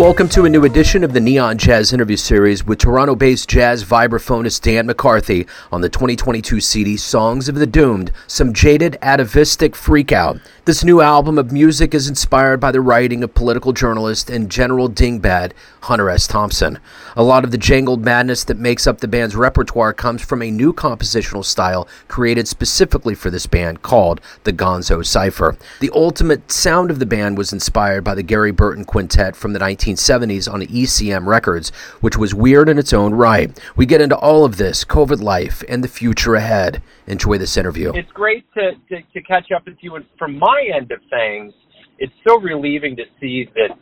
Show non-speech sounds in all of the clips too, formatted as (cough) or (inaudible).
Welcome to a new edition of the Neon Jazz interview series with Toronto based jazz vibraphonist Dan McCarthy on the 2022 CD Songs of the Doomed Some Jaded Atavistic Freakout. This new album of music is inspired by the writing of political journalist and general dingbat Hunter S. Thompson. A lot of the jangled madness that makes up the band's repertoire comes from a new compositional style created specifically for this band called the Gonzo Cypher. The ultimate sound of the band was inspired by the Gary Burton Quintet from the 1970s on ECM Records, which was weird in its own right. We get into all of this, COVID life, and the future ahead. Enjoy this interview. It's great to, to, to catch up with you. And from my end of things, it's so relieving to see that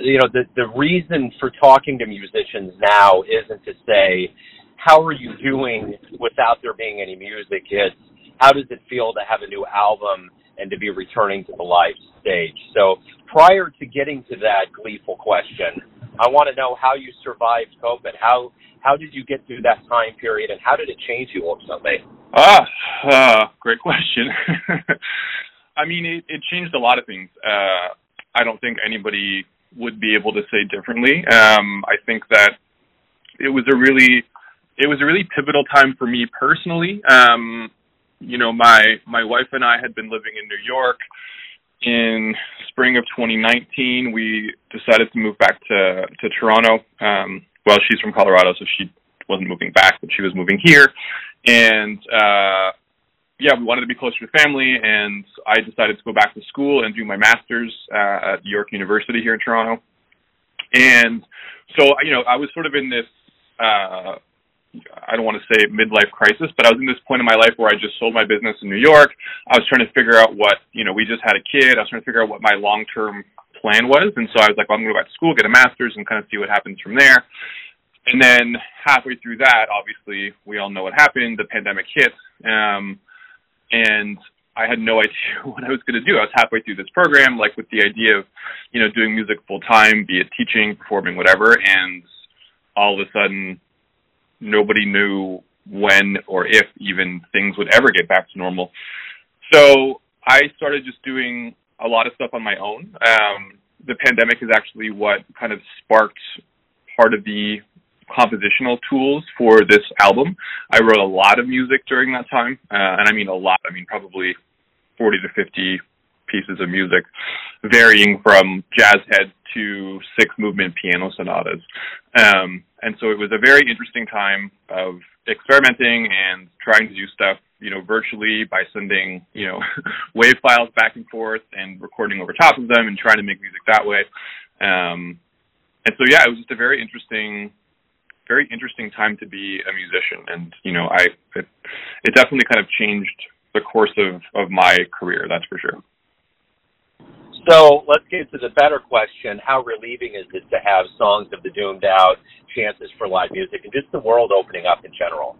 you know the the reason for talking to musicians now isn't to say how are you doing without there being any music? It's how does it feel to have a new album and to be returning to the live stage? So prior to getting to that gleeful question i want to know how you survived covid. How how did you get through that time period and how did it change you ultimately? Ah uh, great question (laughs) i mean it, it changed a lot of things uh i don't think anybody would be able to say differently. Um, I think that it was a really it was a really pivotal time for me personally. Um, you know, my my wife and I had been living in New York. In spring of 2019, we decided to move back to to Toronto. Um, well, she's from Colorado, so she wasn't moving back, but she was moving here. And uh, yeah, we wanted to be closer to family, and I decided to go back to school and do my master's uh, at York University here in Toronto. And so, you know, I was sort of in this, uh, I don't want to say midlife crisis, but I was in this point in my life where I just sold my business in New York. I was trying to figure out what, you know, we just had a kid. I was trying to figure out what my long term plan was. And so I was like, well, I'm going to go back to school, get a master's, and kind of see what happens from there. And then halfway through that, obviously, we all know what happened. The pandemic hit. Um, and I had no (laughs) idea what I was going to do. I was halfway through this program, like with the idea of, you know, doing music full time, be it teaching, performing, whatever, and all of a sudden, nobody knew when or if even things would ever get back to normal. So I started just doing a lot of stuff on my own. Um, the pandemic is actually what kind of sparked part of the compositional tools for this album. I wrote a lot of music during that time, uh, and I mean a lot. I mean probably 40 to 50 pieces of music, varying from jazz heads to six movement piano sonatas. Um, and so it was a very interesting time of experimenting and trying to do stuff, you know, virtually by sending, you know, (laughs) wave files back and forth and recording over top of them and trying to make music that way. Um, and so, yeah, it was just a very interesting very interesting time to be a musician, and you know, I it, it definitely kind of changed the course of of my career. That's for sure. So let's get to the better question: How relieving is it to have songs of the doomed out, chances for live music, and just the world opening up in general?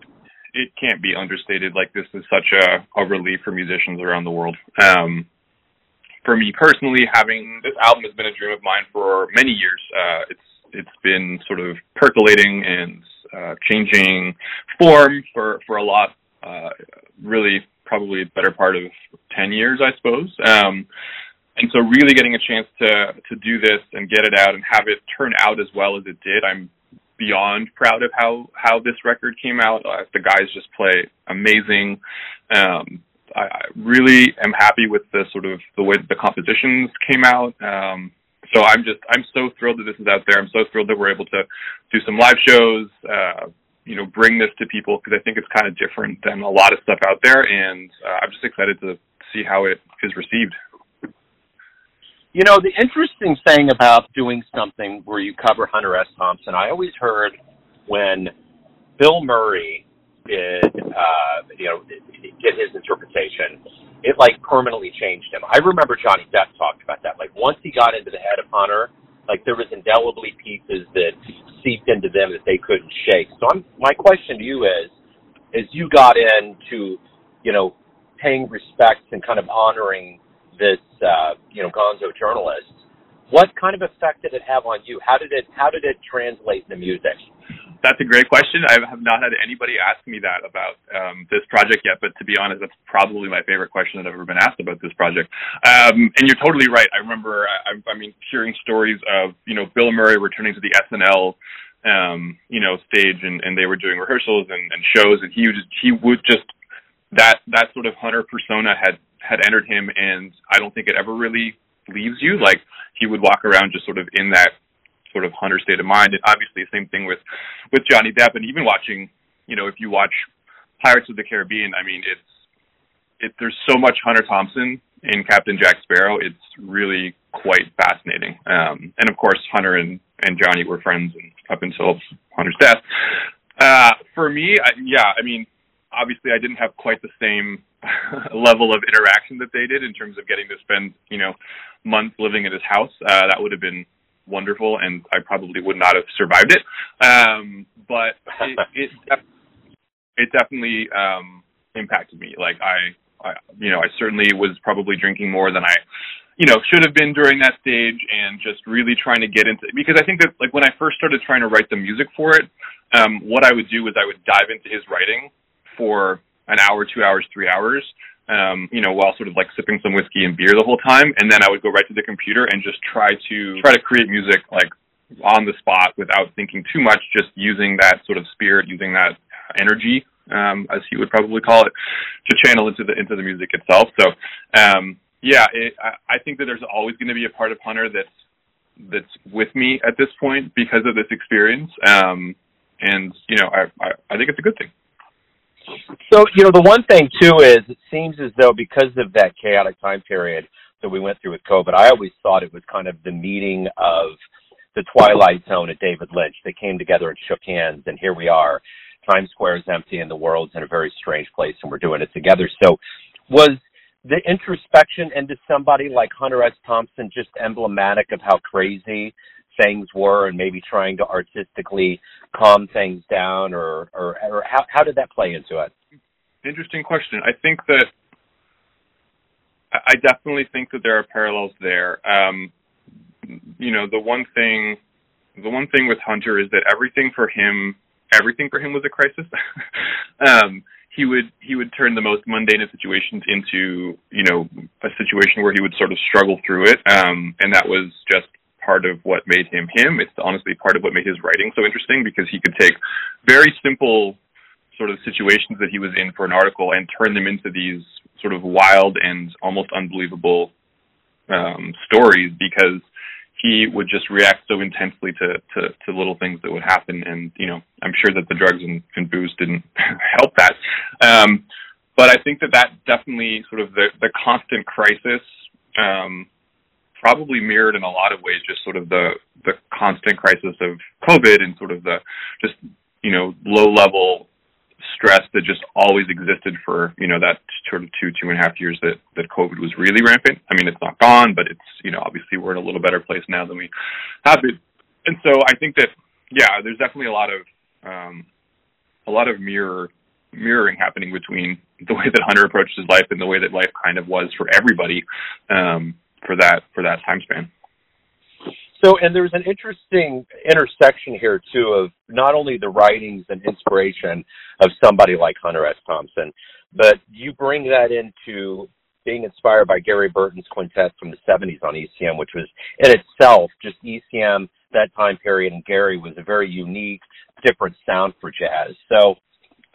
It can't be understated. Like this is such a, a relief for musicians around the world. Um, for me personally, having this album has been a dream of mine for many years. Uh, it's it's been sort of percolating and uh, changing form for for a lot. Uh, really, probably better part of ten years, I suppose. Um, and so, really getting a chance to to do this and get it out and have it turn out as well as it did, I'm beyond proud of how how this record came out. Uh, the guys just play amazing. Um, I, I really am happy with the sort of the way the compositions came out. Um, so I'm just I'm so thrilled that this is out there. I'm so thrilled that we're able to do some live shows. Uh, you know, bring this to people because I think it's kind of different than a lot of stuff out there, and uh, I'm just excited to see how it is received. You know, the interesting thing about doing something where you cover Hunter S. Thompson, I always heard when Bill Murray did, uh, you know, get his interpretation it like permanently changed him. I remember Johnny Depp talked about that. Like once he got into the head of Hunter, like there was indelibly pieces that seeped into them that they couldn't shake. So I'm, my question to you is, as you got into, you know, paying respects and kind of honoring this, uh, you know, Gonzo journalist, what kind of effect did it have on you? How did it How did it translate into music? That's a great question. I have not had anybody ask me that about um, this project yet, but to be honest, that's probably my favorite question that I've ever been asked about this project. Um, and you're totally right. I remember, I, I mean, hearing stories of you know Bill Murray returning to the SNL um, you know stage, and, and they were doing rehearsals and, and shows, and he would just, he would just that that sort of hunter persona had had entered him, and I don't think it ever really leaves you. Like he would walk around just sort of in that sort of hunter state of mind. And obviously, the same thing with with Johnny Depp. And even watching, you know, if you watch Pirates of the Caribbean, I mean, it's it. There's so much Hunter Thompson in Captain Jack Sparrow. It's really quite fascinating. Um, and of course, Hunter and and Johnny were friends and up until Hunter's death. Uh, for me, I, yeah, I mean, obviously, I didn't have quite the same (laughs) level of interaction that they did in terms of getting to spend, you know, months living at his house. Uh, that would have been wonderful, and I probably would not have survived it. Um, but it (laughs) it, it definitely um, impacted me. Like I, I, you know, I certainly was probably drinking more than I, you know, should have been during that stage, and just really trying to get into it. Because I think that like when I first started trying to write the music for it, um, what I would do is I would dive into his writing for an hour, two hours, three hours, um, you know, while sort of like sipping some whiskey and beer the whole time, and then I would go right to the computer and just try to try to create music like on the spot without thinking too much, just using that sort of spirit, using that energy, um, as he would probably call it, to channel into the into the music itself. So, um, yeah, it, I, I think that there's always going to be a part of Hunter that's that's with me at this point because of this experience, um, and you know, I, I I think it's a good thing. So, you know, the one thing too is it seems as though because of that chaotic time period that we went through with COVID, I always thought it was kind of the meeting of the Twilight Zone at David Lynch. They came together and shook hands, and here we are. Times Square is empty, and the world's in a very strange place, and we're doing it together. So, was the introspection into somebody like Hunter S. Thompson just emblematic of how crazy things were and maybe trying to artistically calm things down or or, or how how did that play into it? Interesting question. I think that i definitely think that there are parallels there. Um you know the one thing the one thing with hunter is that everything for him everything for him was a crisis. (laughs) Um he would he would turn the most mundane of situations into you know a situation where he would sort of struggle through it. Um and that was just part of what made him him. It's honestly part of what made his writing so interesting because he could take very simple sort of situations that he was in for an article and turn them into these sort of wild and almost unbelievable um, stories because he would just react so intensely to, to, to little things that would happen. And, you know, I'm sure that the drugs and, and booze didn't (laughs) help that. Um, but I think that that definitely sort of the, the constant crisis um, probably mirrored in a lot of ways just sort of the the constant crisis of COVID and sort of the just you know low level stress that just always existed for you know that sort of two two and a half years that that COVID was really rampant. I mean, it's not gone, but it's you know obviously we're in a little better place now than we have been. And so I think that yeah, there's definitely a lot of um, a lot of mirror mirroring happening between the way that Hunter approached his life and the way that life kind of was for everybody. Um, for that for that time span. So, and there's an interesting intersection here too of not only the writings and inspiration of somebody like Hunter S. Thompson, but you bring that into being inspired by Gary Burton's quintet from the 70s on ECM, which was in itself just ECM that time period, and Gary was a very unique, different sound for jazz. So,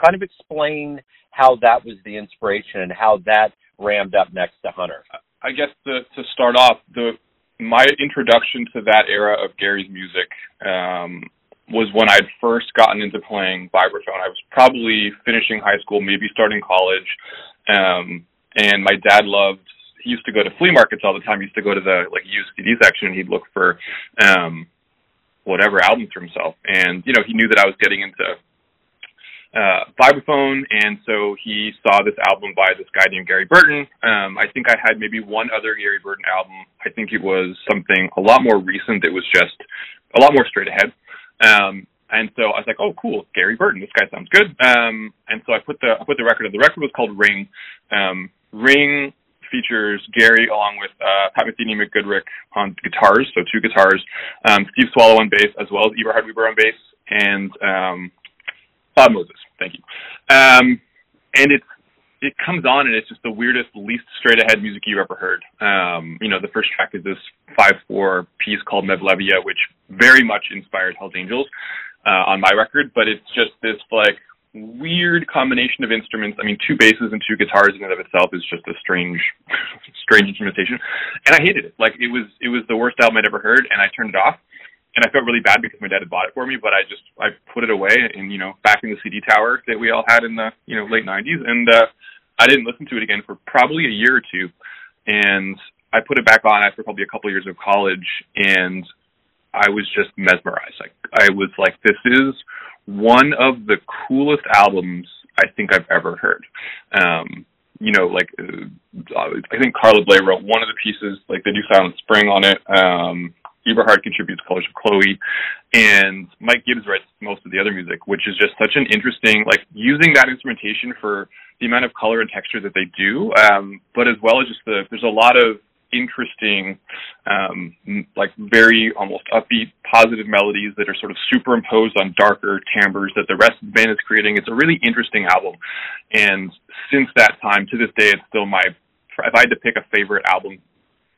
kind of explain how that was the inspiration and how that rammed up next to Hunter. I guess to, to start off, the my introduction to that era of Gary's music um, was when I'd first gotten into playing vibraphone. I was probably finishing high school, maybe starting college, um, and my dad loved. He used to go to flea markets all the time. He used to go to the like used CD section, and he'd look for um, whatever albums for himself. And you know, he knew that I was getting into uh, vibraphone, and so he saw this album by this guy named Gary Burton. Um, I think I had maybe one other Gary Burton album. I think it was something a lot more recent. It was just a lot more straight ahead. Um, and so I was like, oh, cool, Gary Burton. This guy sounds good. Um, and so I put the I put the record. on. The record was called Ring. Um, Ring features Gary along with uh, Pat Metheny and Mick Goodrick on guitars, so two guitars, um, Steve Swallow on bass, as well as Eberhard Weber on bass, and um, Cloud Moses. Thank you. Um, and it's it comes on and it's just the weirdest, least straight ahead music you've ever heard. Um, you know, the first track is this five four piece called Mevlevia, which very much inspired Hell's Angels uh, on my record, but it's just this like weird combination of instruments. I mean, two basses and two guitars in and of itself is just a strange, (laughs) strange instrumentation, and I hated it. Like it was, it was the worst album I'd ever heard, and I turned it off. And I felt really bad because my dad had bought it for me, but I just I put it away and you know back in the CD tower that we all had in the you know late '90s, and uh, I didn't listen to it again for probably a year or two, and I put it back on after probably a couple years of college, and I was just mesmerized. Like I was like, this is one of the coolest albums I think I've ever heard. Um, you know, like uh, I think Carla Bley wrote one of the pieces, like they do Silent Spring on it. Um, Eberhard contributes Colors of Chloe, and Mike Gibbs writes most of the other music, which is just such an interesting, like using that instrumentation for the amount of color and texture that they do, um, but as well as just the there's a lot of interesting, um, like very almost upbeat, positive melodies that are sort of superimposed on darker timbres that the rest of the band is creating. It's a really interesting album, and since that time to this day, it's still my. If I had to pick a favorite album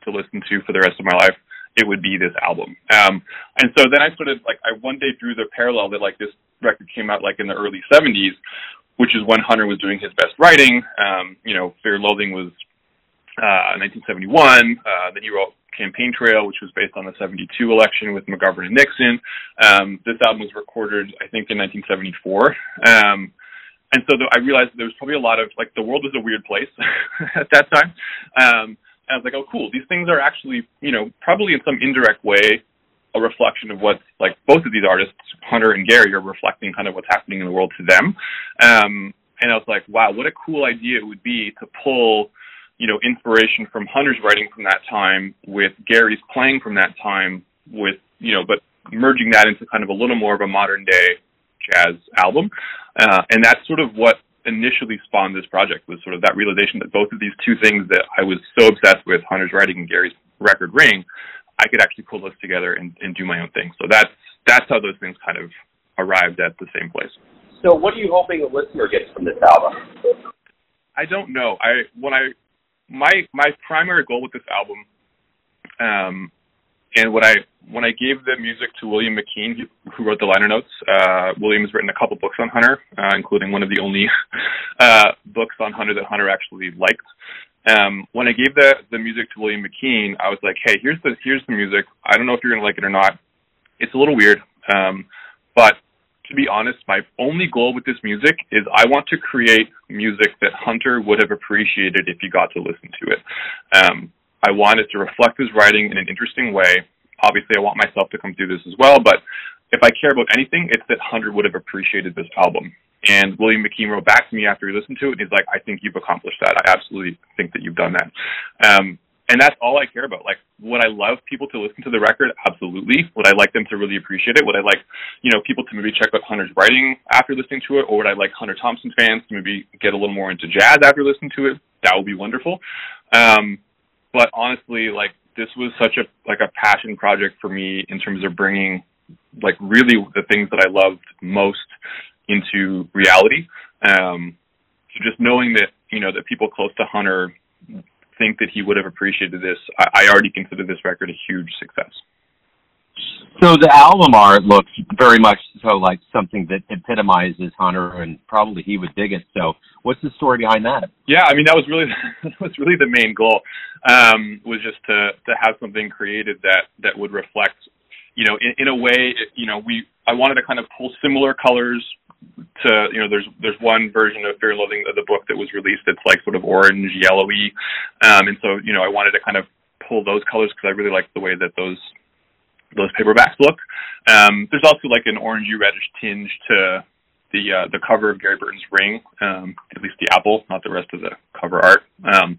to listen to for the rest of my life, it would be this album. Um, and so then I sort of like I one day drew the parallel that like this record came out like in the early 70s, which is when Hunter was doing his best writing. Um, you know, Fear Loathing was uh, 1971. Uh, then he wrote Campaign Trail, which was based on the 72 election with McGovern and Nixon. Um, this album was recorded, I think, in 1974. Um, and so I realized there was probably a lot of like the world was a weird place (laughs) at that time. Um, I was like, oh, cool. These things are actually, you know, probably in some indirect way a reflection of what like both of these artists, Hunter and Gary, are reflecting kind of what's happening in the world to them. Um, and I was like, wow, what a cool idea it would be to pull, you know, inspiration from Hunter's writing from that time with Gary's playing from that time with, you know, but merging that into kind of a little more of a modern day jazz album. Uh, and that's sort of what initially spawned this project was sort of that realization that both of these two things that I was so obsessed with, Hunter's writing and Gary's record ring, I could actually pull those together and, and do my own thing. So that's that's how those things kind of arrived at the same place. So what are you hoping a listener gets from this album? I don't know. I when I my my primary goal with this album, um, and what I when I gave the music to William McKeen, who wrote the liner notes, uh, William's written a couple books on Hunter, uh, including one of the only (laughs) uh, books on Hunter that Hunter actually liked um, when I gave the the music to William McKeen, I was like, "Hey, here's the here's the music. I don't know if you're gonna like it or not. It's a little weird, um, but to be honest, my only goal with this music is I want to create music that Hunter would have appreciated if he got to listen to it. Um, I want it to reflect his writing in an interesting way. Obviously, I want myself to come through this as well, but if I care about anything, it's that Hunter would have appreciated this album. And William McKeen wrote back to me after he listened to it, and he's like, "I think you've accomplished that. I absolutely think that you've done that." Um, and that's all I care about. Like, would I love people to listen to the record? Absolutely. Would I like them to really appreciate it? Would I like, you know, people to maybe check out Hunter's writing after listening to it, or would I like Hunter Thompson fans to maybe get a little more into jazz after listening to it? That would be wonderful. Um, but honestly, like, this was such a like a passion project for me in terms of bringing like really the things that I loved most into reality. Um, so just knowing that you know that people close to Hunter think that he would have appreciated this, I, I already consider this record a huge success. So the album art looks very much so like something that epitomizes Hunter, and probably he would dig it. So, what's the story behind that? Yeah, I mean that was really (laughs) that was really the main goal, um, was just to to have something created that that would reflect, you know, in, in a way, you know, we I wanted to kind of pull similar colors to you know there's there's one version of Fear and Loathing of the book that was released that's like sort of orange yellowy, um, and so you know I wanted to kind of pull those colors because I really like the way that those those paperbacks look. Um, there's also like an orangey reddish tinge to the uh, the cover of Gary Burton's Ring, um, at least the apple, not the rest of the cover art. Um,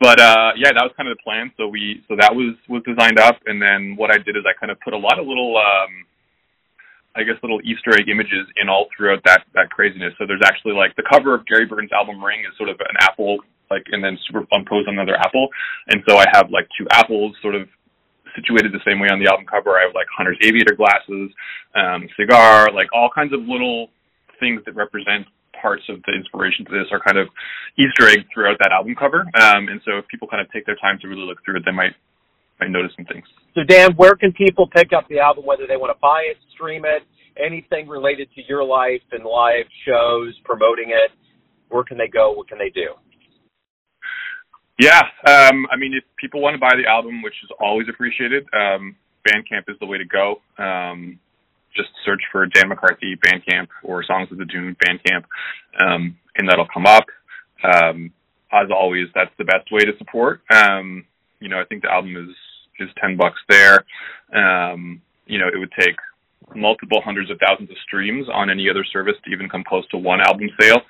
but uh, yeah, that was kind of the plan. So we so that was was designed up, and then what I did is I kind of put a lot of little um, I guess little Easter egg images in all throughout that that craziness. So there's actually like the cover of Gary Burton's album Ring is sort of an apple, like and then superimposed on another apple, and so I have like two apples sort of situated the same way on the album cover. I have like Hunter's aviator glasses, um, cigar, like all kinds of little things that represent parts of the inspiration to this are kind of Easter eggs throughout that album cover. Um, and so if people kind of take their time to really look through it, they might might notice some things. So Dan, where can people pick up the album? Whether they want to buy it, stream it, anything related to your life and live shows, promoting it, where can they go? What can they do? Yeah, um, I mean, if people want to buy the album, which is always appreciated, um, Bandcamp is the way to go. Um, just search for Dan McCarthy Bandcamp or Songs of the Doomed Bandcamp, um, and that'll come up. Um, as always, that's the best way to support. Um, you know, I think the album is is ten bucks there. Um, you know, it would take multiple hundreds of thousands of streams on any other service to even come close to one album sale.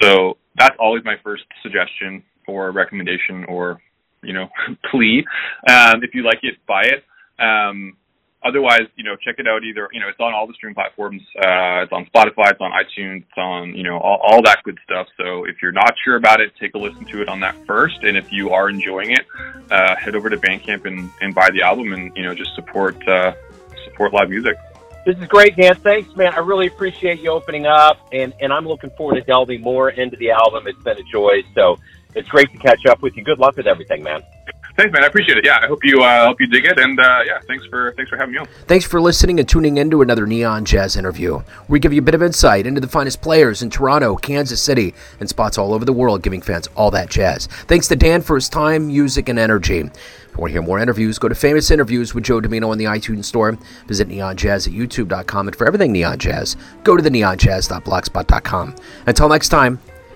So that's always my first suggestion or recommendation or you know (laughs) plea. Um, if you like it, buy it. Um, otherwise, you know, check it out. Either you know, it's on all the stream platforms. Uh, it's on Spotify. It's on iTunes. It's on you know all, all that good stuff. So if you're not sure about it, take a listen to it on that first. And if you are enjoying it, uh, head over to Bandcamp and, and buy the album and you know just support uh, support live music. This is great, Dan. Thanks, man. I really appreciate you opening up, and and I'm looking forward to delving more into the album. It's been a joy. So it's great to catch up with you. Good luck with everything, man. Thanks, man. I appreciate it. Yeah, I hope you uh, hope you dig it, and uh, yeah, thanks for thanks for having me on. Thanks for listening and tuning in to another Neon Jazz interview. We give you a bit of insight into the finest players in Toronto, Kansas City, and spots all over the world, giving fans all that jazz. Thanks to Dan for his time, music, and energy. If you want to hear more interviews, go to Famous Interviews with Joe Domino in the iTunes Store. Visit Neon Jazz at YouTube.com. And for everything Neon Jazz, go to the neonjazz.blogspot.com. Until next time,